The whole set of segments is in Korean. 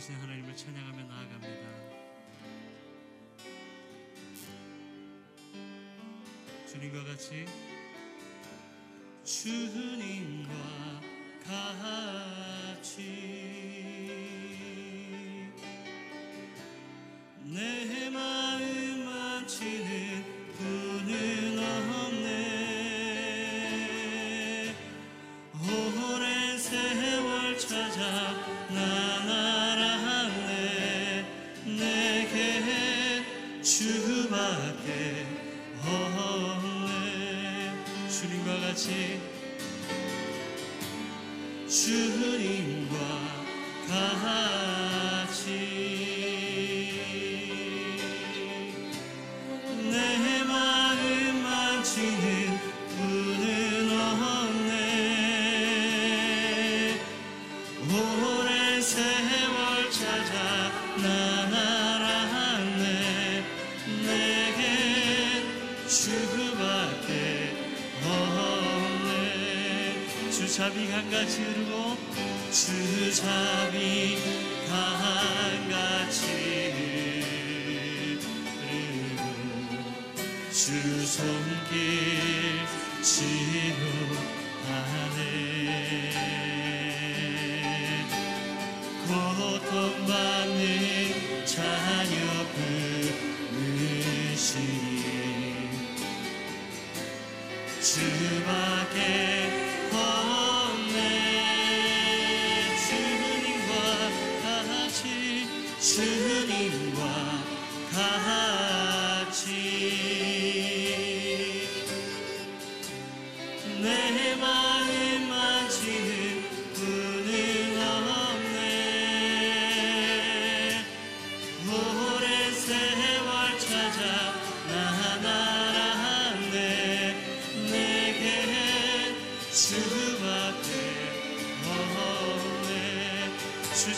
인도하신 하나님을 찬양하며 나아갑니다. 주님과 같이 주님과 같이 주잡이 강같이 흐르고 주잡이 강같이 흐르고 주 손길 치료하네. 고통받는 자녀 부르시니 주밖에 없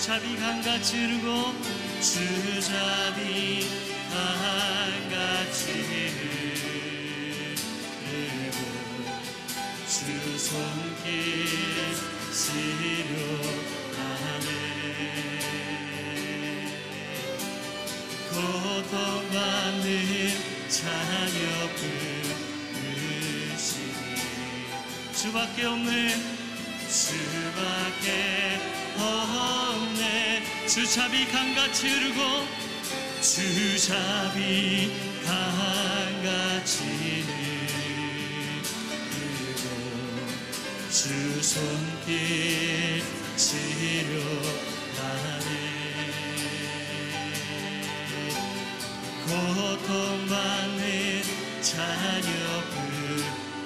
주잡이 강같이 흐르고 주잡이 강같이 흐르고 주 손길 치료하네. 고통받는 자녀 부르시니 주밖에 없네 주밖에 없네. 주잡이 강같이 흐르고 주잡이 강같이 흐르고 주 손길 치료하네. 고통받는 자녀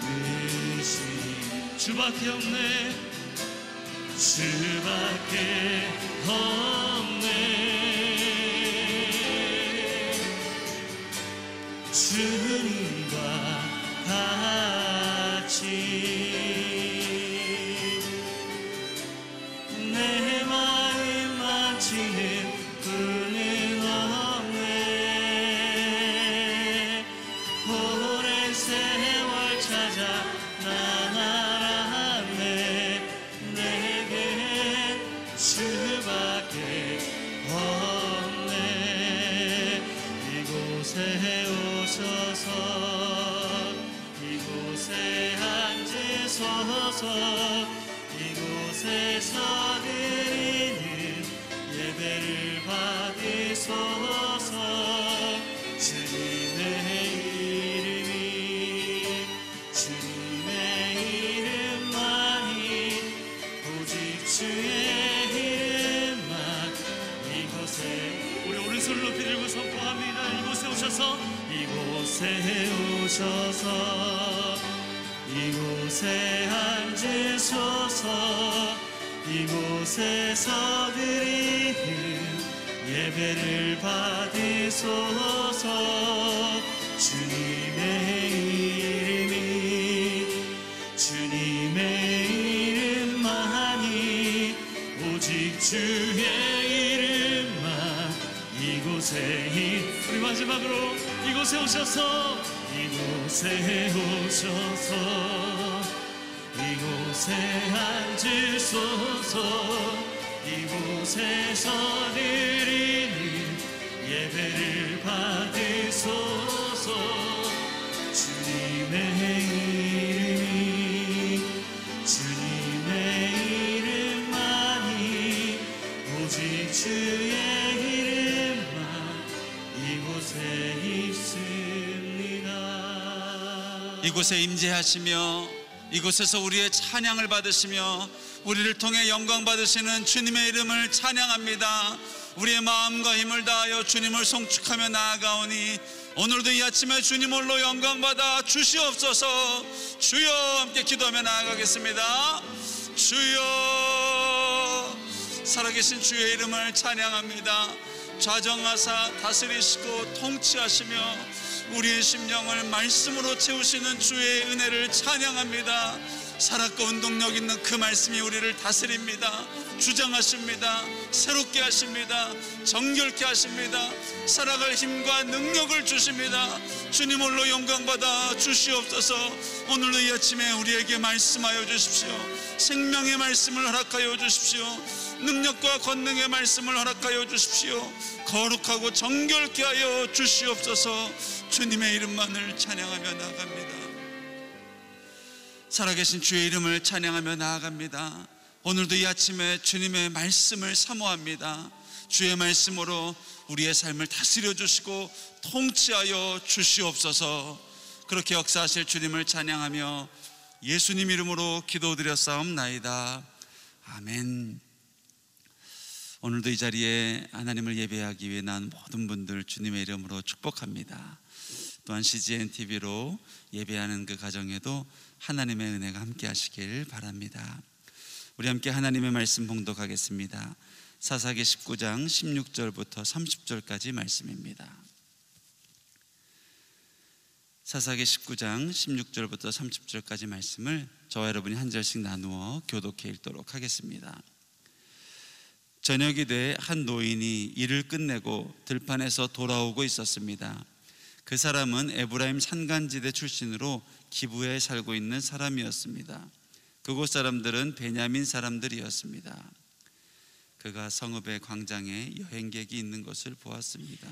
부르시니 주밖에 없네 주밖에 없네. 주님과 같 오셔서 이곳에 앉으소서. 이곳에서 드리는 예배를 받으소서. 주님의 이름이 주님의 이름만이 오직 주의 이름만 이곳에 이 우리 마지막으로 이곳에 오셔서 이곳에 오셔서 이곳에 앉으소서 이곳에서 드리는 예배를 받으소서. 주님의 이름이 주님의 이름만이 오직 주 이곳에 임재하시며 이곳에서 우리의 찬양을 받으시며 우리를 통해 영광 받으시는 주님의 이름을 찬양합니다. 우리의 마음과 힘을 다하여 주님을 송축하며 나아가오니 오늘도 이 아침에 주님 홀로 영광 받아 주시옵소서. 주여 함께 기도하며 나아가겠습니다. 주여 살아계신 주의 이름을 찬양합니다. 좌정하사 다스리시고 통치하시며 우리의 심령을 말씀으로 채우시는 주의 은혜를 찬양합니다. 살았고 운동력 있는 그 말씀이 우리를 다스립니다. 주장하십니다. 새롭게 하십니다. 정결케 하십니다. 살아갈 힘과 능력을 주십니다. 주님 홀로 영광받아 주시옵소서 오늘도 이 아침에 우리에게 말씀하여 주십시오. 생명의 말씀을 허락하여 주십시오. 능력과 권능의 말씀을 허락하여 주십시오. 거룩하고 정결케 하여 주시옵소서 주님의 이름만을 찬양하며 나아갑니다. 살아계신 주의 이름을 찬양하며 나아갑니다. 오늘도 이 아침에 주님의 말씀을 사모합니다. 주의 말씀으로 우리의 삶을 다스려 주시고 통치하여 주시옵소서. 그렇게 역사하실 주님을 찬양하며 예수님 이름으로 기도드렸사옵나이다. 아멘. 오늘도 이 자리에 하나님을 예배하기 위해 난 모든 분들 주님의 이름으로 축복합니다. 또한 CGN TV로 예배하는 그 가정에도 하나님의 은혜가 함께 하시길 바랍니다. 우리 함께 하나님의 말씀 봉독하겠습니다. 사사기 19장 16절부터 30절까지 말씀입니다. 사사기 19장 16절부터 30절까지 말씀을 저와 여러분이 한 절씩 나누어 교독해 읽도록 하겠습니다. 저녁이 돼 한 노인이 일을 끝내고 들판에서 돌아오고 있었습니다. 그 사람은 에브라임 산간지대 출신으로 기부에 살고 있는 사람이었습니다. 그곳 사람들은 베냐민 사람들이었습니다. 그가 성읍의 광장에 여행객이 있는 것을 보았습니다.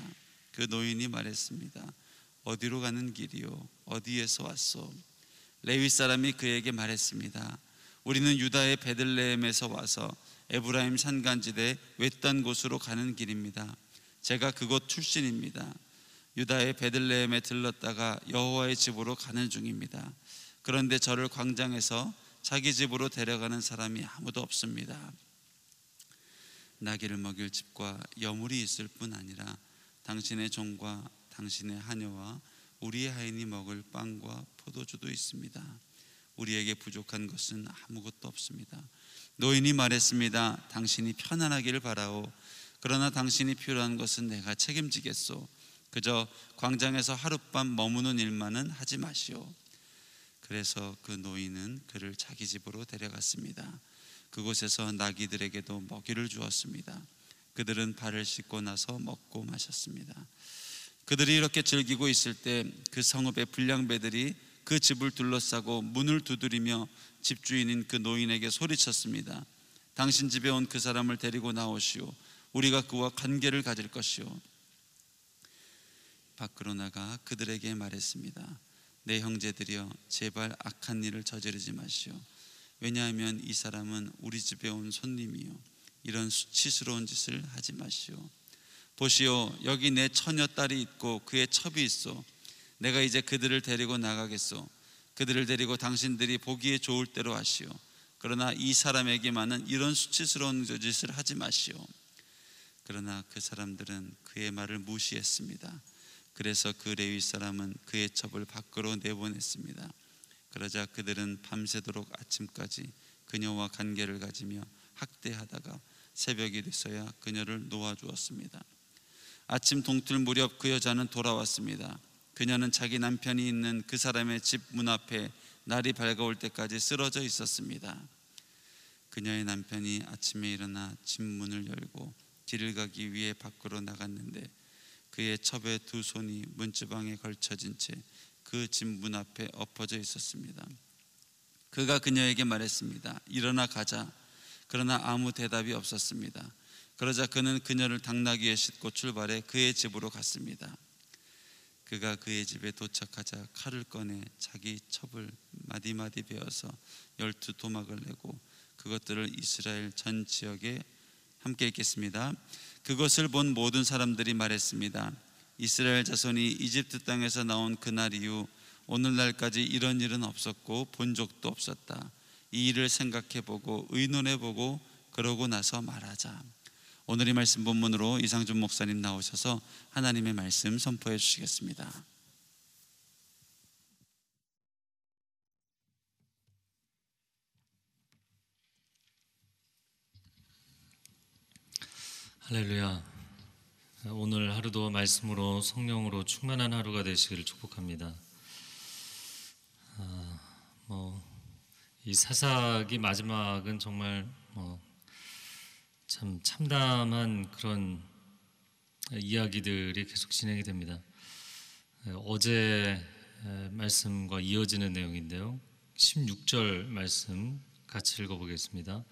그 노인이 말했습니다. 어디로 가는 길이요? 어디에서 왔소? 레위 사람이 그에게 말했습니다. 우리는 유다의 베들레헴에서 와서 에브라임 산간지대 외딴 곳으로 가는 길입니다. 제가 그곳 출신입니다. 유다의 베들레헴에 들렀다가 여호와의 집으로 가는 중입니다. 그런데 저를 광장에서 자기 집으로 데려가는 사람이 아무도 없습니다. 나귀를 먹일 집과 여물이 있을 뿐 아니라 당신의 종과 당신의 하녀와 우리의 하인이 먹을 빵과 포도주도 있습니다. 우리에게 부족한 것은 아무것도 없습니다. 노인이 말했습니다. 당신이 편안하기를 바라오. 그러나 당신이 필요한 것은 내가 책임지겠소. 그저 광장에서 하룻밤 머무는 일만은 하지 마시오. 그래서 그 노인은 그를 자기 집으로 데려갔습니다. 그곳에서 나귀들에게도 먹이를 주었습니다. 그들은 발을 씻고 나서 먹고 마셨습니다. 그들이 이렇게 즐기고 있을 때 그 성읍의 불량배들이 그 집을 둘러싸고 문을 두드리며 집주인인 그 노인에게 소리쳤습니다. 당신 집에 온 그 사람을 데리고 나오시오. 우리가 그와 관계를 가질 것이오. 밖으로 나가 그들에게 말했습니다. 내 형제들이여 제발 악한 일을 저지르지 마시오. 왜냐하면 이 사람은 우리 집에 온 손님이요. 이런 수치스러운 짓을 하지 마시오. 보시오, 여기 내 처녀 딸이 있고 그의 첩이 있어. 내가 이제 그들을 데리고 나가겠소. 그들을 데리고 당신들이 보기에 좋을 대로 하시오. 그러나 이 사람에게만은 이런 수치스러운 짓을 하지 마시오. 그러나 그 사람들은 그의 말을 무시했습니다. 그래서 그 레위 사람은 그의 첩을 밖으로 내보냈습니다. 그러자 그들은 밤새도록 아침까지 그녀와 관계를 가지며 학대하다가 새벽이 됐어야 그녀를 놓아 주었습니다. 아침 동틀 무렵 그 여자는 돌아왔습니다. 그녀는 자기 남편이 있는 그 사람의 집 문 앞에 날이 밝아올 때까지 쓰러져 있었습니다. 그녀의 남편이 아침에 일어나 집 문을 열고 길을 가기 위해 밖으로 나갔는데 그의 첩의 두 손이 문지방에 걸쳐진 채 그 집 문 앞에 엎어져 있었습니다. 그가 그녀에게 말했습니다. 일어나 가자. 그러나 아무 대답이 없었습니다. 그러자 그는 그녀를 당나귀에 싣고 출발해 그의 집으로 갔습니다. 그가 그의 집에 도착하자 칼을 꺼내 자기 첩을 마디마디 베어서 열두 도막을 내고 그것들을 이스라엘 전 지역에 함께 읽겠습니다. 그것을 본 모든 사람들이 말했습니다. 이스라엘 자손이 이집트 땅에서 나온 그날 이후 오늘날까지 이런 일은 없었고 본 적도 없었다. 이 일을 생각해 보고 의논해 보고 그러고 나서 말하자. 오늘 이 말씀 본문으로 이상준 목사님 나오셔서 하나님의 말씀 선포해 주시겠습니다. 할렐루야. 오늘 하루도 말씀으로 성령으로 충만한 하루가 되시기를 축복합니다. 아, 뭐이 사사기 마지막은 정말 뭐 참 참담한 그런 이야기들이 계속 진행이 됩니다. 어제 말씀과 이어지는 내용인데요. 16절 말씀 같이 읽어보겠습니다.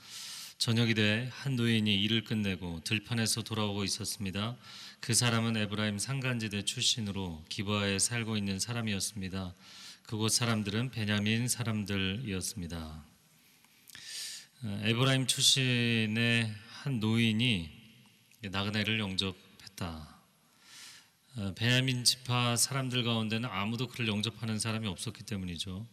저녁이 돼 한 노인이 일을 끝내고 들판에서 돌아오고 있었습니다. 그 사람은 에브라임 산간지대 출신으로 기브아에 살고 있는 사람이었습니다. 그곳 사람들은 베냐민 사람들이었습니다. 어, 에브라임 출신의 한 노인이 나그네를 영접했다. 어, 베냐민 지파 사람들 가운데는 아무도 그를 영접하는 사람이 없었기 때문이죠.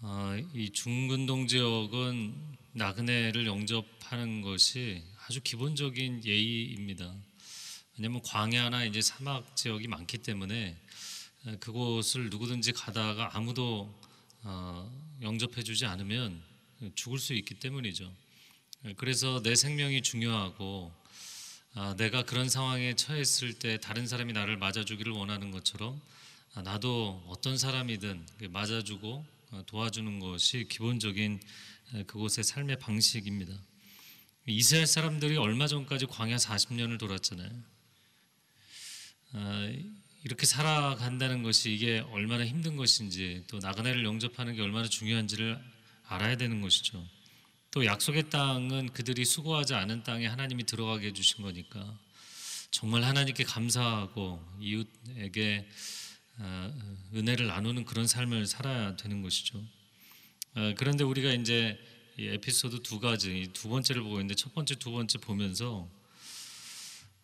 어, 이 중근동 지역은 나그네를 영접하는 것이 아주 기본적인 예의입니다. 왜냐하면 광야나 이제 사막 지역이 많기 때문에 그곳을 누구든지 가다가 아무도 어, 영접해주지 않으면 죽을 수 있기 때문이죠. 그래서 내 생명이 중요하고 아, 내가 그런 상황에 처했을 때 다른 사람이 나를 맞아주기를 원하는 것처럼 아, 나도 어떤 사람이든 맞아주고 어, 도와주는 것이 기본적인 그곳의 삶의 방식입니다. 이스라엘 사람들이 얼마 전까지 광야 40년을 돌았잖아요. 아, 이렇게 살아간다는 것이 이게 얼마나 힘든 것인지 또 나그네를 영접하는 게 얼마나 중요한지를 알아야 되는 것이죠. 또 약속의 땅은 그들이 수고하지 않은 땅에 하나님이 들어가게 해주신 거니까 정말 하나님께 감사하고 이웃에게 아, 은혜를 나누는 그런 삶을 살아야 되는 것이죠. 어, 그런데 우리가 이제 이 에피소드 두 가지 두 번째를 보고 있는데 첫 번째 두 번째 보면서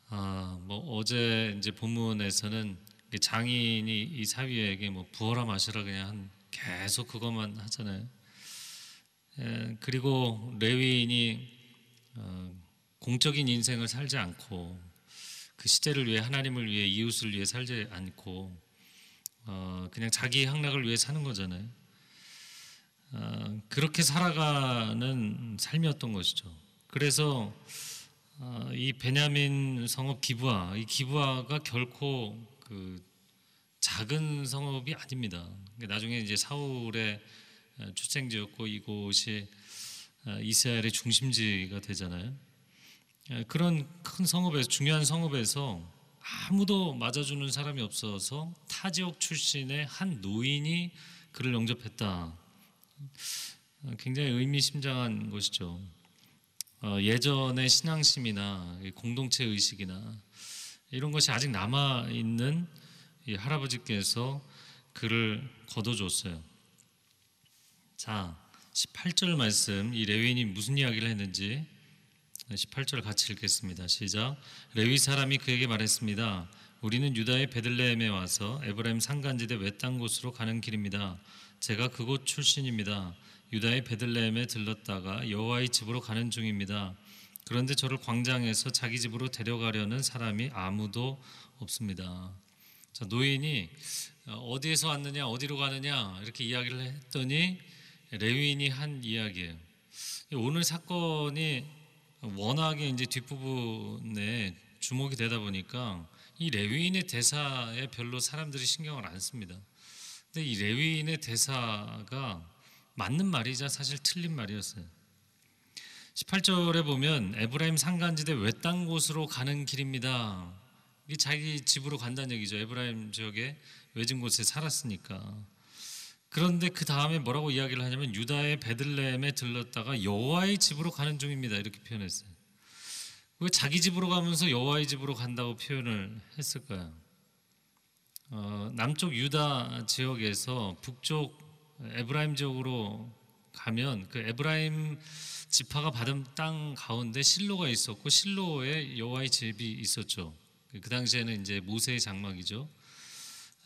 아, 뭐 어제 이제 본문에서는 장인이 이 사위에게 뭐 부어라 마시라 그냥 한 계속 그것만 하잖아요. 에, 그리고 레위인이 어, 공적인 인생을 살지 않고 그 시대를 위해 하나님을 위해 이웃을 위해 살지 않고 어, 그냥 자기 향락을 위해 사는 거잖아요. 어, 그렇게 살아가는 삶이었던 것이죠. 그래서 어, 이 베냐민 성읍 기부아, 이 기부아가 결코 그 작은 성읍이 아닙니다. 나중에 이제 사울의 어, 출생지였고 이곳이 이스라엘의 중심지가 되잖아요. 그런 큰 성읍에서 중요한 성읍에서 아무도 맞아주는 사람이 없어서 타 지역 출신의 한 노인이 그를 영접했다. 굉장히 의미심장한 것이죠. 어, 예전의 신앙심이나 공동체 의식이나 이런 것이 아직 남아 있는 할아버지께서 그를 거둬줬어요. 자, 18절 말씀 이 레위인이 무슨 이야기를 했는지 18절 같이 읽겠습니다. 시작. 레위 사람이 그에게 말했습니다. 우리는 유다의 베들레헴에 와서 에브라임 산간지대 외딴 곳으로 가는 길입니다. 제가 그곳 출신입니다. 유다의 베들레헴에 들렀다가 여호와의 집으로 가는 중입니다. 그런데 저를 광장에서 자기 집으로 데려가려는 사람이 아무도 없습니다. 자, 노인이 어디에서 왔느냐, 어디로 가느냐 이렇게 이야기를 했더니 레위인이 한 이야기예요. 오늘 사건이 워낙에 이제 뒷부분에 주목이 되다 보니까 이 레위인의 대사에 별로 사람들이 신경을 안 씁니다. 근데 이 레위인의 대사가 맞는 말이자 사실 틀린 말이었어요. 18절에 보면 에브라임 산간지대 외딴 곳으로 가는 길입니다. 이게 자기 집으로 간다는 얘기죠. 에브라임 지역에 외진 곳에 살았으니까. 그런데 그 다음에 뭐라고 이야기를 하냐면 유다의 베들레헴에 들렀다가 여호와의 집으로 가는 중입니다. 이렇게 표현했어요. 왜 자기 집으로 가면서 여호와의 집으로 간다고 표현을 했을까요? 어, 남쪽 유다 지역에서 북쪽 에브라임 지역으로 가면 그 에브라임 지파가 받은 땅 가운데 실로가 있었고 실로에 여호와의 집이 있었죠. 그 당시에는 이제 모세의 장막이죠.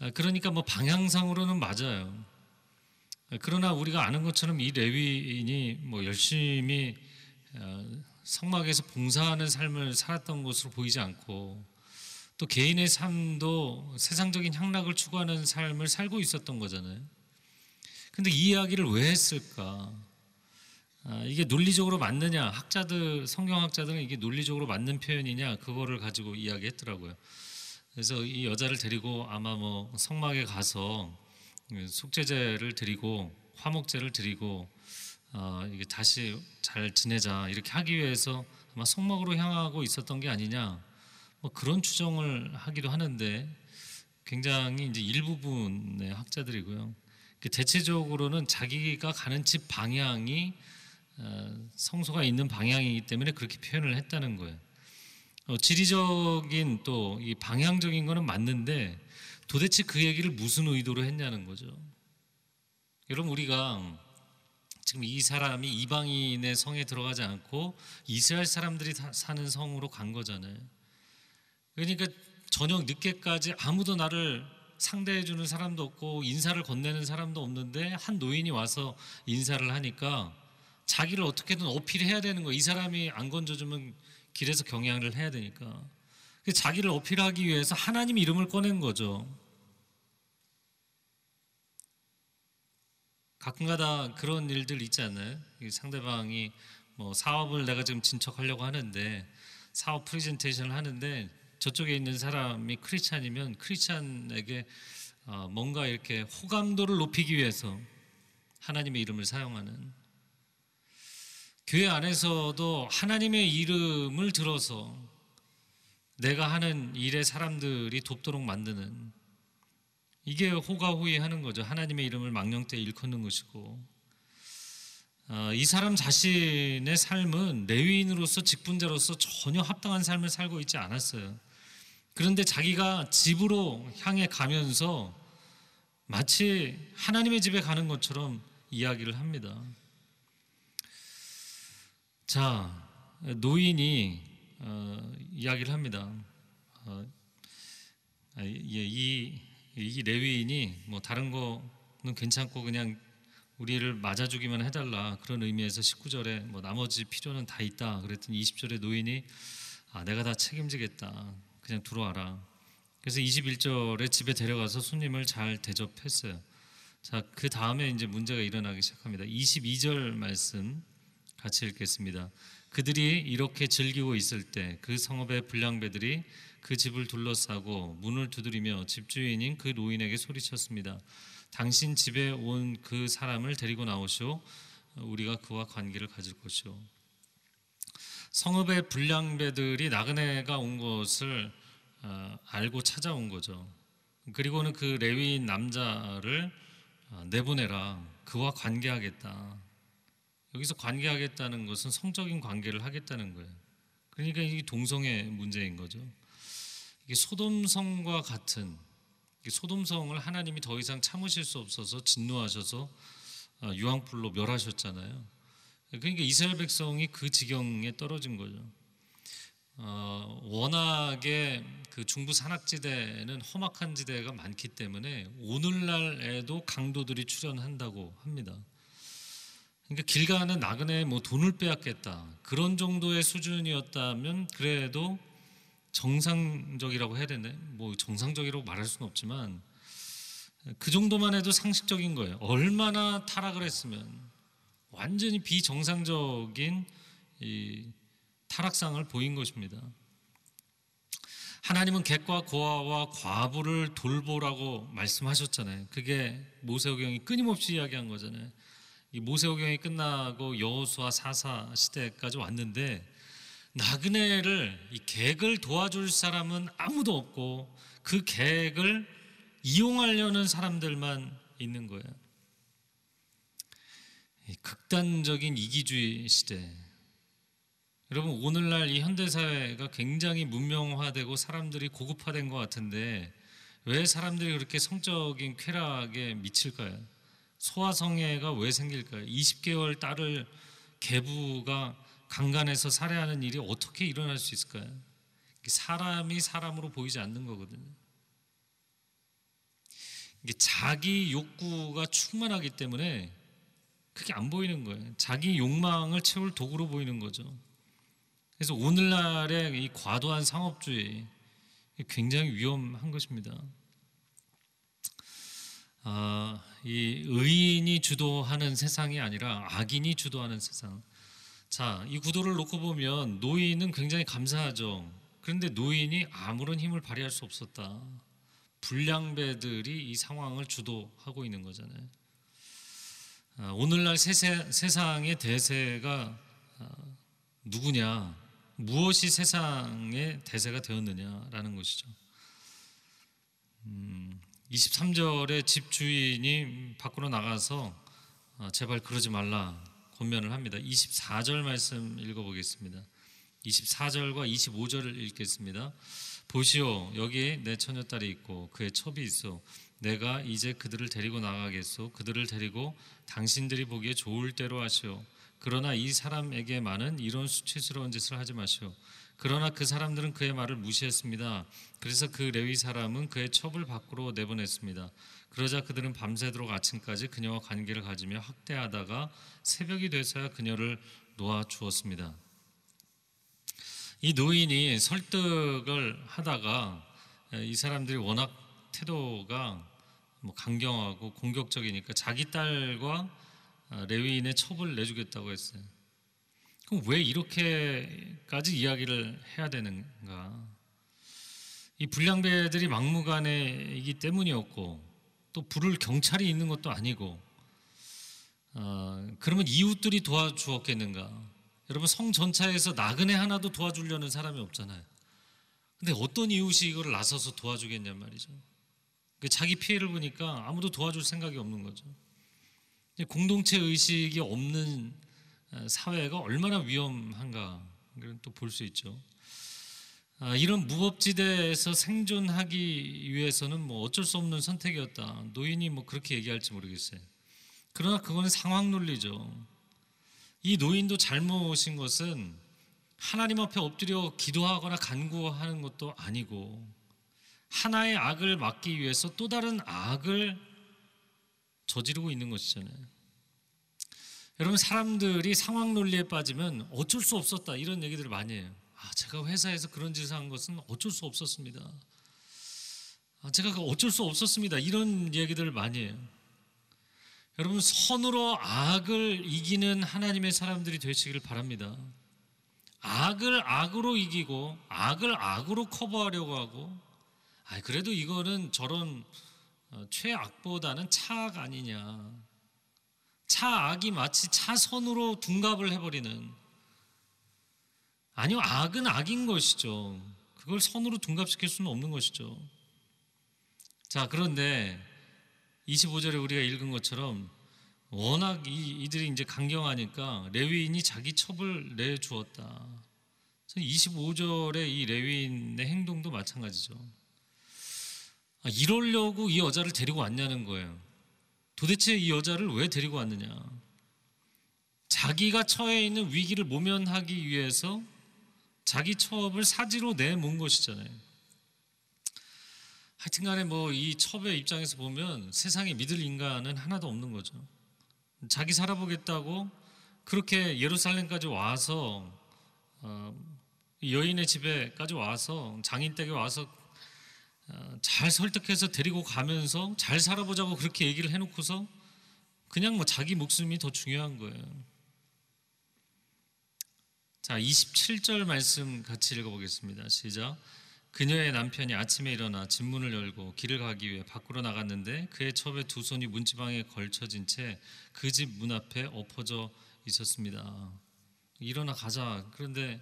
아, 그러니까 뭐 방향상으로는 맞아요. 아, 그러나 우리가 아는 것처럼 이 레위인이 뭐 열심히 어, 성막에서 봉사하는 삶을 살았던 것으로 보이지 않고 또 개인의 삶도 세상적인 향락을 추구하는 삶을 살고 있었던 거잖아요. 근데 이 이야기를 왜 했을까? 아, 이게 논리적으로 맞느냐? 학자들, 성경학자들은 이게 논리적으로 맞는 표현이냐? 그거를 가지고 이야기했더라고요. 그래서 이 여자를 데리고 아마 뭐 성막에 가서 속죄제를 드리고 화목제를 드리고 어, 이게 다시 잘 지내자 이렇게 하기 위해서 아마 성막으로 향하고 있었던 게 아니냐 뭐 그런 추정을 하기도 하는데 굉장히 이제 일부분의 학자들이고요. 그 대체적으로는 자기가 가는 집 방향이 어, 성소가 있는 방향이기 때문에 그렇게 표현을 했다는 거예요. 어, 지리적인 또 이 방향적인 거는 맞는데 도대체 그 얘기를 무슨 의도로 했냐는 거죠. 여러분 우리가 지금 이 사람이 이방인의 성에 들어가지 않고 이스라엘 사람들이 사는 성으로 간 거잖아요. 그러니까 저녁 늦게까지 아무도 나를 상대해 주는 사람도 없고 인사를 건네는 사람도 없는데 한 노인이 와서 인사를 하니까 자기를 어떻게든 어필해야 되는 거이 사람이 안 건져주면 길에서 경향을 해야 되니까. 자기를 어필하기 위해서 하나님 이름을 꺼낸 거죠. 가끔가다 그런 일들 있지 않나요? 상대방이 뭐 사업을 내가 지금 진척하려고 하는데 사업 프레젠테이션을 하는데 저쪽에 있는 사람이 크리스찬이면 크리스찬에게 어, 뭔가 이렇게 호감도를 높이기 위해서 하나님의 이름을 사용하는 교회 안에서도 하나님의 이름을 들어서 내가 하는 일에 사람들이 돕도록 만드는 이게 호가호위하는 거죠. 하나님의 이름을 망령때 일컫는 것이고 어, 이 사람 자신의 삶은 레위인으로서 직분자로서 전혀 합당한 삶을 살고 있지 않았어요. 그런데 자기가 집으로 향해 가면서 마치 하나님의 집에 가는 것처럼 이야기를 합니다. 자, 노인이 어, 이야기를 합니다. 어, 아, 이, 이 레위인이 뭐 다른 거는 괜찮고 그냥 우리를 맞아주기만 해달라 그런 의미에서 19절에 뭐 나머지 필요는 다 있다 그랬더니 20절에 노인이 아 내가 다 책임지겠다. 그냥 들어와라. 그래서 21절에 집에 데려가서 손님을 잘 대접했어요. 자그 다음에 이제 문제가 일어나기 시작합니다. 22절 말씀 같이 읽겠습니다. 그들이 이렇게 즐기고 있을 때 그 성읍의 불량배들이 그 집을 둘러싸고 문을 두드리며 집주인인 그 노인에게 소리쳤습니다. 당신 집에 온 그 사람을 데리고 나오시오. 우리가 그와 관계를 가질 것이오. 성읍의 불량배들이 나그네가 온 것을 어, 알고 찾아온 거죠. 그리고는 그 레위인 남자를 어, 내보내라. 그와 관계하겠다. 여기서 관계하겠다는 것은 성적인 관계를 하겠다는 거예요. 그러니까 이 동성애 문제인 거죠. 소돔성과 같은 소돔성을 하나님이 더 이상 참으실 수 없어서 진노하셔서 어, 유황불로 멸하셨잖아요. 그러니까 이스라엘 백성이 그 지경에 떨어진 거죠. 어, 워낙에 그 중부 산악지대는 험악한 지대가 많기 때문에 오늘날에도 강도들이 출현한다고 합니다. 그러니까 길 가는 나그네 뭐 돈을 빼앗겠다 그런 정도의 수준이었다면 그래도 정상적이라고 해야 되네. 뭐 정상적이라고 말할 수는 없지만 그 정도만 해도 상식적인 거예요. 얼마나 타락을 했으면 완전히 비정상적인 이 타락상을 보인 것입니다. 하나님은 객과 고아와 과부를 돌보라고 말씀하셨잖아요. 그게 모세오경이 끊임없이 이야기한 거잖아요. 이 모세오경이 끝나고 여호수아 사사 시대까지 왔는데 나그네를 이 객을 도와줄 사람은 아무도 없고 그 객을 이용하려는 사람들만 있는 거예요. 극단적인 이기주의 시대. 여러분 오늘날 이 현대 사회가 굉장히 문명화되고 사람들이 고급화된 것 같은데 왜 사람들이 그렇게 성적인 쾌락에 미칠까요? 소아성애가 왜 생길까요? 20개월 딸을 계부가 강간해서 살해하는 일이 어떻게 일어날 수 있을까요? 사람이 사람으로 보이지 않는 거거든요. 이게 자기 욕구가 충만하기 때문에 그게 안 보이는 거예요. 자기 욕망을 채울 도구로 보이는 거죠. 그래서 오늘날의 이 과도한 상업주의 굉장히 위험한 것입니다. 아, 이 의인이 주도하는 세상이 아니라 악인이 주도하는 세상. 자, 이 구도를 놓고 보면 노인은 굉장히 감사하죠. 그런데 노인이 아무런 힘을 발휘할 수 없었다. 불량배들이 이 상황을 주도하고 있는 거잖아요. 아, 오늘날 세세, 세상의 대세가 아, 누구냐, 무엇이 세상의 대세가 되었느냐라는 것이죠. 음, 23절에 집 주인이 밖으로 나가서 아, 제발 그러지 말라 권면을 합니다. 24절 말씀 읽어보겠습니다. 24절과 25절을 읽겠습니다. 보시오 여기 내 처녀딸이 있고 그의 첩이 있어 내가 이제 그들을 데리고 나가겠소 그들을 데리고 당신들이 보기에 좋을 대로 하시오 그러나 이 사람에게만은 이런 수치스러운 짓을 하지 마시오 그러나 그 사람들은 그의 말을 무시했습니다. 그래서 그 레위 사람은 그의 첩을 밖으로 내보냈습니다. 그러자 그들은 밤새도록 아침까지 그녀와 관계를 가지며 학대하다가 새벽이 돼서야 그녀를 놓아 주었습니다. 이 노인이 설득을 하다가 이 사람들이 워낙 태도가 뭐 강경하고 공격적이니까 자기 딸과 레위인의 첩을 내주겠다고 했어요. 그럼 왜 이렇게까지 이야기를 해야 되는가? 이 불량배들이 막무가내이기 때문이었고 또 부를 경찰이 있는 것도 아니고 어, 그러면 이웃들이 도와주었겠는가? 여러분 성 전차에서 나그네 하나도 도와주려는 사람이 없잖아요. 근데 어떤 이웃이 이걸 나서서 도와주겠냔 말이죠. 자기 피해를 보니까 아무도 도와줄 생각이 없는 거죠. 공동체 의식이 없는 사회가 얼마나 위험한가 또 볼 수 있죠. 아, 이런 무법지대에서 생존하기 위해서는 뭐 어쩔 수 없는 선택이었다. 노인이 뭐 그렇게 얘기할지 모르겠어요. 그러나 그거는 상황 논리죠. 이 노인도 잘못인 것은 하나님 앞에 엎드려 기도하거나 간구하는 것도 아니고 하나의 악을 막기 위해서 또 다른 악을 저지르고 있는 것이잖아요. 여러분 사람들이 상황 논리에 빠지면 어쩔 수 없었다 이런 얘기들을 많이 해요. 아, 제가 회사에서 그런 짓을 한 것은 어쩔 수 없었습니다. 아, 제가 그 어쩔 수 없었습니다. 이런 얘기들을 많이 해요. 여러분 선으로 악을 이기는 하나님의 사람들이 되시기를 바랍니다. 악을 악으로 이기고 악을 악으로 커버하려고 하고 아 그래도 이거는 저런 어, 최악보다는 차악 아니냐. 차악이 마치 차선으로 둔갑을 해버리는 아니요 악은 악인 것이죠. 그걸 선으로 둔갑시킬 수는 없는 것이죠. 자 그런데 25절에 우리가 읽은 것처럼 워낙 이, 이들이 이제 강경하니까 레위인이 자기 첩을 내 주었다. 25절의 이 레위인의 행동도 마찬가지죠. 아, 이러려고 이 여자를 데리고 왔냐는 거예요. 도대체 이 여자를 왜 데리고 왔느냐? 자기가 처해 있는 위기를 모면하기 위해서 자기 첩을 사지로 내몬 것이잖아요. 하여튼 간에 뭐 이 첩의 입장에서 보면 세상에 믿을 인간은 하나도 없는 거죠. 자기 살아보겠다고 그렇게 예루살렘까지 와서 어, 여인의 집에까지 와서 장인 댁에 와서 어, 잘 설득해서 데리고 가면서 잘 살아보자고 그렇게 얘기를 해놓고서 그냥 뭐 자기 목숨이 더 중요한 거예요. 자, 27절 말씀 같이 읽어보겠습니다. 시작. 그녀의 남편이 아침에 일어나 집문을 열고 길을 가기 위해 밖으로 나갔는데 그의 첩에 두 손이 문지방에 걸쳐진 채 그 집 문 앞에 엎어져 있었습니다. 일어나 가자. 그런데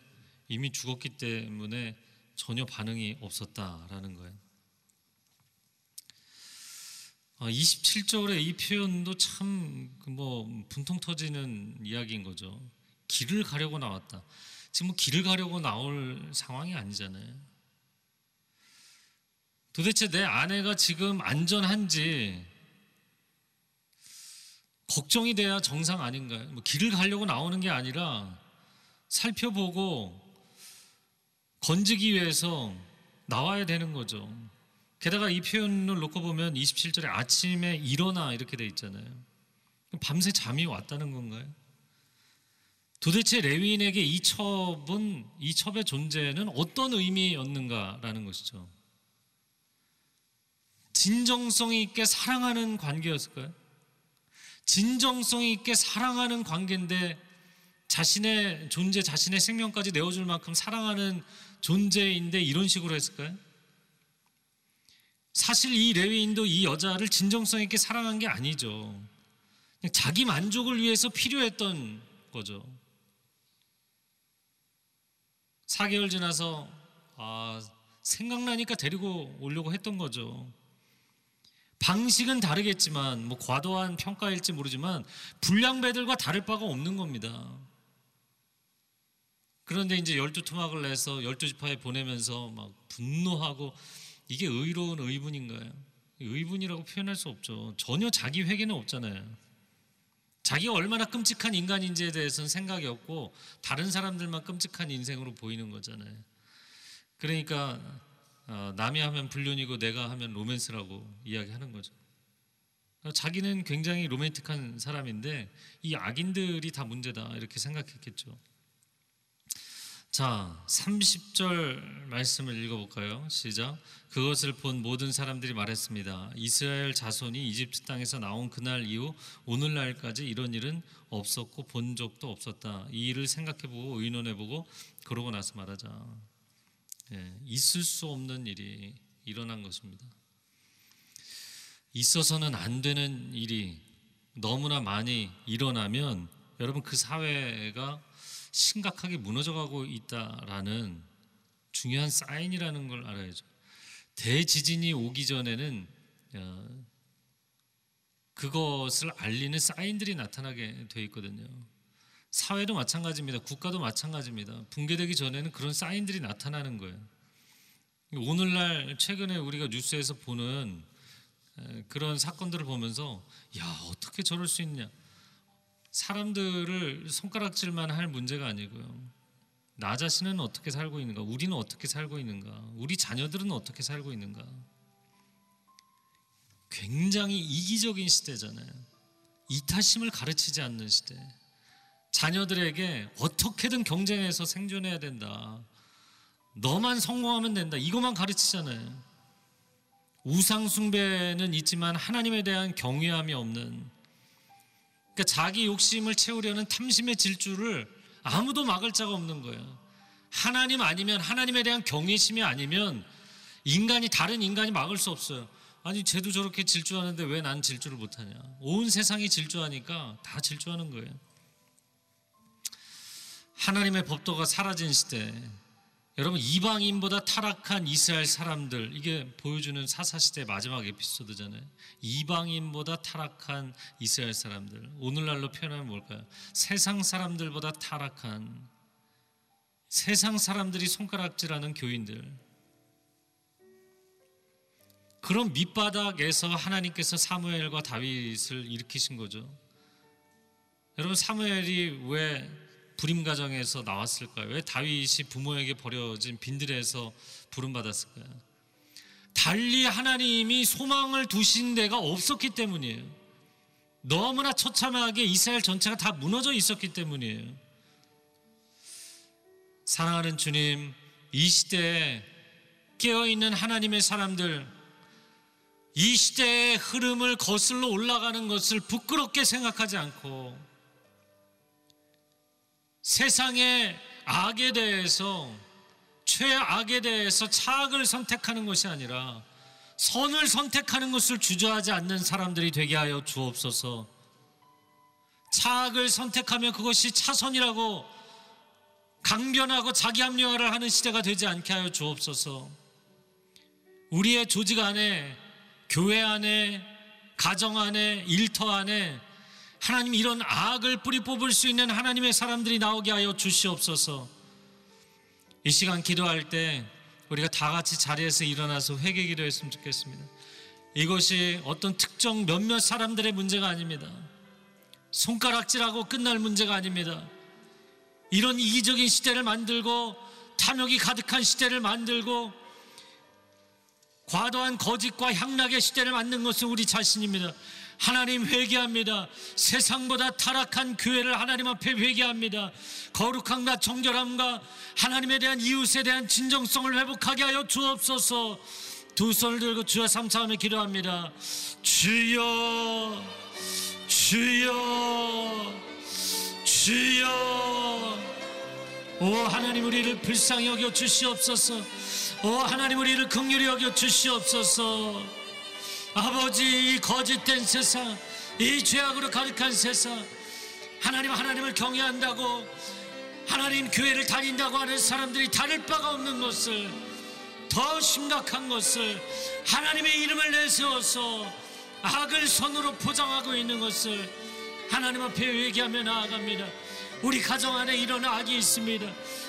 이미 죽었기 때문에 전혀 반응이 없었다라는 거예요. 27절의 이 표현도 참 뭐 분통 터지는 이야기인 거죠. 길을 가려고 나왔다. 지금 뭐 길을 가려고 나올 상황이 아니잖아요. 도대체 내 아내가 지금 안전한지 걱정이 돼야 정상 아닌가요? 뭐 길을 가려고 나오는 게 아니라 살펴보고 건지기 위해서 나와야 되는 거죠. 게다가 이 표현을 놓고 보면 27절에 아침에 일어나 이렇게 돼 있잖아요. 밤새 잠이 왔다는 건가요? 도대체 레위인에게 이 첩은 이 첩의 존재는 어떤 의미였는가라는 것이죠. 진정성 있게 사랑하는 관계였을까요? 진정성 있게 사랑하는 관계인데 자신의 존재, 자신의 생명까지 내어줄 만큼 사랑하는 존재인데 이런 식으로 했을까요? 사실 이 레위인도 이 여자를 진정성 있게 사랑한 게 아니죠. 자기 만족을 위해서 필요했던 거죠. 4개월 지나서 아, 생각나니까 데리고 오려고 했던 거죠. 방식은 다르겠지만 뭐 과도한 평가일지 모르지만 불량배들과 다를 바가 없는 겁니다. 그런데 이제 열두 토막을 내서 열두 지파에 보내면서 막 분노하고 이게 의로운 의분인가요? 의분이라고 표현할 수 없죠. 전혀 자기 회개는 없잖아요. 자기가 얼마나 끔찍한 인간인지에 대해서는 생각이 없고 다른 사람들만 끔찍한 인생으로 보이는 거잖아요. 그러니까 어, 남이 하면 불륜이고 내가 하면 로맨스라고 이야기하는 거죠. 자기는 굉장히 로맨틱한 사람인데 이 악인들이 다 문제다 이렇게 생각했겠죠. 자, 30절 말씀을 읽어볼까요? 시작. 그것을 본 모든 사람들이 말했습니다. 이스라엘 자손이 이집트 땅에서 나온 그날 이후 오늘날까지 이런 일은 없었고 본 적도 없었다. 이 일을 생각해보고 의논해보고 그러고 나서 말하자. 예, 있을 수 없는 일이 일어난 것입니다. 있어서는 안 되는 일이 너무나 많이 일어나면 여러분 그 사회가 심각하게 무너져가고 있다라는 중요한 사인이라는 걸 알아야죠. 대지진이 오기 전에는 어, 그것을 알리는 사인들이 나타나게 돼 있거든요. 사회도 마찬가지입니다. 국가도 마찬가지입니다. 붕괴되기 전에는 그런 사인들이 나타나는 거예요. 오늘날 최근에 우리가 뉴스에서 보는 그런 사건들을 보면서 야 어떻게 저럴 수 있냐 사람들을 손가락질만 할 문제가 아니고요. 나 자신은 어떻게 살고 있는가? 우리는 어떻게 살고 있는가? 우리 자녀들은 어떻게 살고 있는가? 굉장히 이기적인 시대잖아요. 이타심을 가르치지 않는 시대. 자녀들에게 어떻게든 경쟁해서 생존해야 된다. 너만 성공하면 된다. 이것만 가르치잖아요. 우상숭배는 있지만 하나님에 대한 경외함이 없는 그러니까 자기 욕심을 채우려는 탐심의 질주를 아무도 막을 자가 없는 거예요. 하나님 아니면 하나님에 대한 경외심이 아니면 인간이 다른 인간이 막을 수 없어요. 아니 쟤도 저렇게 질주하는데 왜 난 질주를 못하냐? 온 세상이 질주하니까 다 질주하는 거예요. 하나님의 법도가 사라진 시대, 여러분 이방인보다 타락한 이스라엘 사람들 이게 보여주는 사사 시대 마지막 에피소드잖아요. 이방인보다 타락한 이스라엘 사람들 오늘날로 표현하면 뭘까요? 세상 사람들보다 타락한 세상 사람들이 손가락질하는 교인들 그런 밑바닥에서 하나님께서 사무엘과 다윗을 일으키신 거죠. 여러분 사무엘이 왜 불임 가정에서 나왔을까요? 왜 다윗이 부모에게 버려진 빈들에서 부름 받았을까요? 달리 하나님이 소망을 두신 데가 없었기 때문이에요. 너무나 처참하게 이스라엘 전체가 다 무너져 있었기 때문이에요. 사랑하는 주님, 이 시대에 깨어있는 하나님의 사람들, 이 시대의 흐름을 거슬러 올라가는 것을 부끄럽게 생각하지 않고 세상의 악에 대해서 최악에 대해서 차악을 선택하는 것이 아니라 선을 선택하는 것을 주저하지 않는 사람들이 되게 하여 주옵소서. 차악을 선택하면 그것이 차선이라고 강변하고 자기 합리화를 하는 시대가 되지 않게 하여 주옵소서. 우리의 조직 안에, 교회 안에, 가정 안에, 일터 안에 하나님 이런 악을 뿌리 뽑을 수 있는 하나님의 사람들이 나오게 하여 주시옵소서. 이 시간 기도할 때 우리가 다 같이 자리에서 일어나서 회개 기도했으면 좋겠습니다. 이것이 어떤 특정 몇몇 사람들의 문제가 아닙니다. 손가락질하고 끝날 문제가 아닙니다. 이런 이기적인 시대를 만들고 탐욕이 가득한 시대를 만들고 과도한 거짓과 향락의 시대를 만든 것은 우리 자신입니다. 하나님 회개합니다. 세상보다 타락한 교회를 하나님 앞에 회개합니다. 거룩함과 정결함과 하나님에 대한 이웃에 대한 진정성을 회복하게 하여 주옵소서. 두 손을 들고 주여 삼차하며 기도합니다. 주여, 주여, 주여. 오 하나님 우리를 불쌍히 여겨 주시옵소서. 오 하나님 우리를 긍휼히 여겨 주시옵소서. 아버지 이 거짓된 세상, 이 죄악으로 가득한 세상, 하나님 하나님을 경외한다고 하나님 교회를 다닌다고 하는 사람들이 다를 바가 없는 것을 더 심각한 것을 하나님의 이름을 내세워서 악을 손으로 포장하고 있는 것을 하나님 앞에 회개하며 나아갑니다. 우리 가정 안에 이런 악이 있습니다.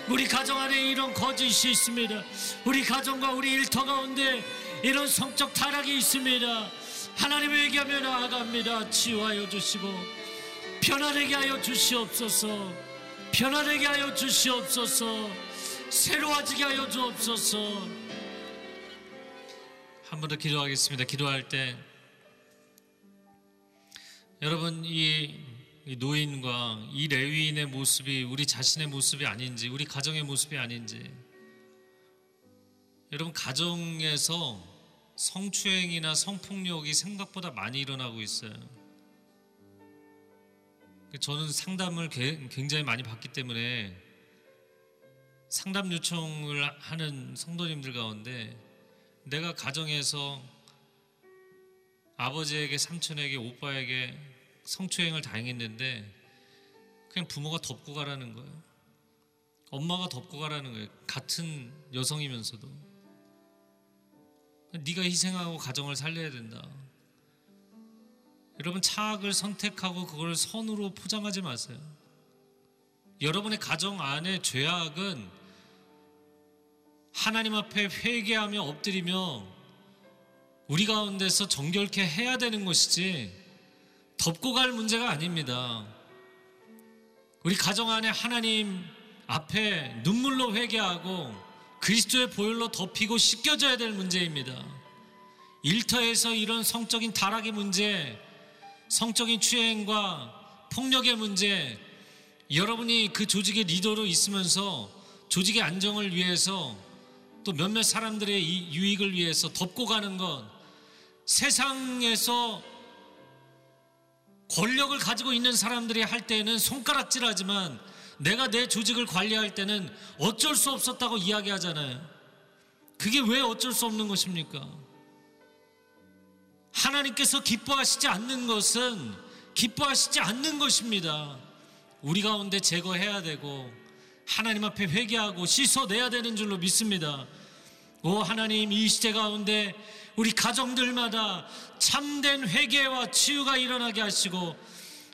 우리 가정 안에 이런 거짓이 있습니다. 우리 가정과 우리 일터 가운데 이런 성적 타락이 있습니다. 하나님 회개하며 나아갑니다. 치유하여 주시고 편안하게 하여 주시옵소서. 편안하게 하여 주시옵소서. 새로워지게 하여 주옵소서. 한 번 더 기도하겠습니다. 기도할 때 여러분 이 노인과 이 레위인의 모습이 우리 자신의 모습이 아닌지 우리 가정의 모습이 아닌지 여러분 가정에서 성추행이나 성폭력이 생각보다 많이 일어나고 있어요. 저는 상담을 굉장히 많이 받기 때문에 상담 요청을 하는 성도님들 가운데 내가 가정에서 아버지에게 삼촌에게 오빠에게 성추행을 당했는데 그냥 부모가 덮고 가라는 거예요. 엄마가 덮고 가라는 거예요. 같은 여성이면서도 네가 희생하고 가정을 살려야 된다. 여러분 차악을 선택하고 그걸 선으로 포장하지 마세요. 여러분의 가정 안에 죄악은 하나님 앞에 회개하며 엎드리며 우리 가운데서 정결케 해야 되는 것이지 덮고 갈 문제가 아닙니다. 우리 가정 안에 하나님 앞에 눈물로 회개하고 그리스도의 보혈로 덮이고 씻겨져야 될 문제입니다. 일터에서 이런 성적인 타락의 문제, 성적인 추행과 폭력의 문제, 여러분이 그 조직의 리더로 있으면서 조직의 안정을 위해서 또 몇몇 사람들의 유익을 위해서 덮고 가는 것, 세상에서 권력을 가지고 있는 사람들이 할 때는 손가락질하지만 내가 내 조직을 관리할 때는 어쩔 수 없었다고 이야기하잖아요. 그게 왜 어쩔 수 없는 것입니까? 하나님께서 기뻐하시지 않는 것은 기뻐하시지 않는 것입니다. 우리 가운데 제거해야 되고 하나님 앞에 회개하고 씻어내야 되는 줄로 믿습니다. 오 하나님 이 시대 가운데 우리 가정들마다 참된 회개와 치유가 일어나게 하시고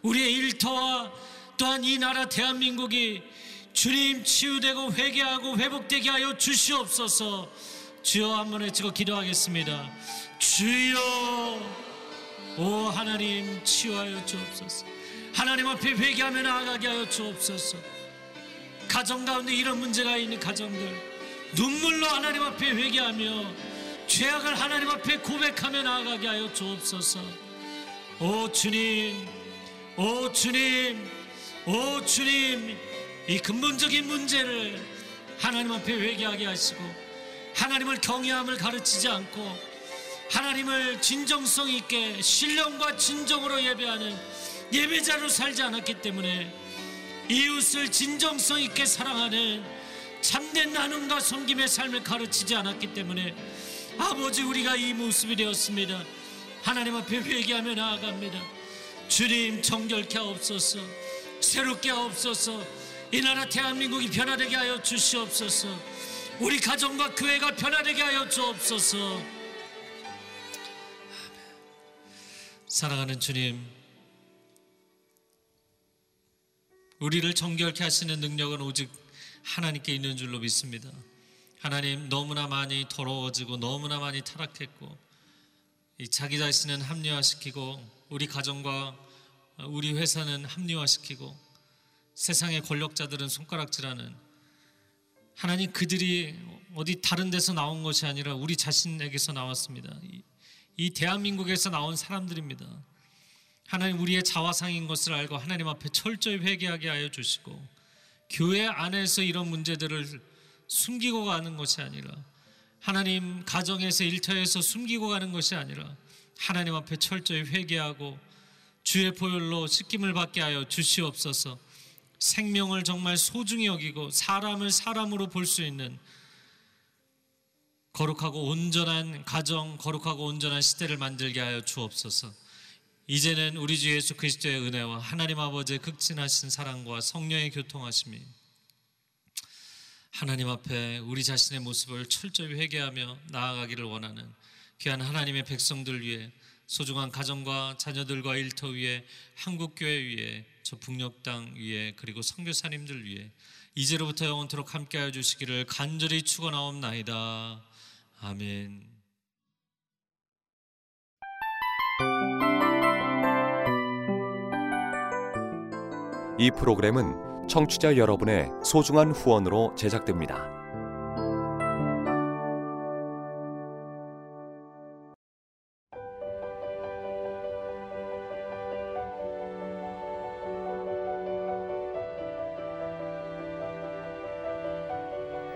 우리의 일터와 또한 이 나라 대한민국이 주님 치유되고 회개하고 회복되게 하여 주시옵소서. 주여 한 번 외치고 기도하겠습니다. 주여 오 하나님 치유하여 주옵소서. 하나님 앞에 회개하며 나아가게 하여 주옵소서. 가정 가운데 이런 문제가 있는 가정들 눈물로 하나님 앞에 회개하며 죄악을 하나님 앞에 고백하며 나아가게 하여 주옵소서. 오 주님 오 주님 오 주님 이 근본적인 문제를 하나님 앞에 회개하게 하시고 하나님을 경외함을 가르치지 않고 하나님을 진정성 있게 신령과 진정으로 예배하는 예배자로 살지 않았기 때문에 이웃을 진정성 있게 사랑하는 참된 나눔과 섬김의 삶을 가르치지 않았기 때문에 아버지 우리가 이 모습이 되었습니다. 하나님 앞에 회개하며 나아갑니다. 주님 정결케 하옵소서. 새롭게 하옵소서. 이 나라 대한민국이 변화되게 하여 주시옵소서. 우리 가정과 교회가 변화되게 하여 주옵소서. 사랑하는 주님, 우리를 정결케 하시는 능력은 오직 하나님께 있는 줄로 믿습니다. 하나님 너무나 많이 더러워지고 너무나 많이 타락했고 이 자기 자신은 합리화시키고 우리 가정과 우리 회사는 합리화시키고 세상의 권력자들은 손가락질하는 하나님 그들이 어디 다른 데서 나온 것이 아니라 우리 자신에게서 나왔습니다. 이, 이 대한민국에서 나온 사람들입니다. 하나님 우리의 자화상인 것을 알고 하나님 앞에 철저히 회개하게 하여 주시고 교회 안에서 이런 문제들을 숨기고 가는 것이 아니라 하나님 가정에서 일터에서 숨기고 가는 것이 아니라 하나님 앞에 철저히 회개하고 주의 보혈로 씻김을 받게 하여 주시옵소서. 생명을 정말 소중히 여기고 사람을 사람으로 볼 수 있는 거룩하고 온전한 가정, 거룩하고 온전한 시대를 만들게 하여 주옵소서. 이제는 우리 주 예수 그리스도의 은혜와 하나님 아버지의 극진하신 사랑과 성령의 교통하심이 하나님 앞에 우리 자신의 모습을 철저히 회개하며 나아가기를 원하는 귀한 하나님의 백성들 위해 소중한 가정과 자녀들과 일터 위에 한국 교회 위에 저 북녘 땅 위에 그리고 선교사님들 위해 이제로부터 영원토록 함께하여 주시기를 간절히 축원하옵나이다. 아멘. 이 프로그램은 청취자 여러분의 소중한 후원으로 제작됩니다.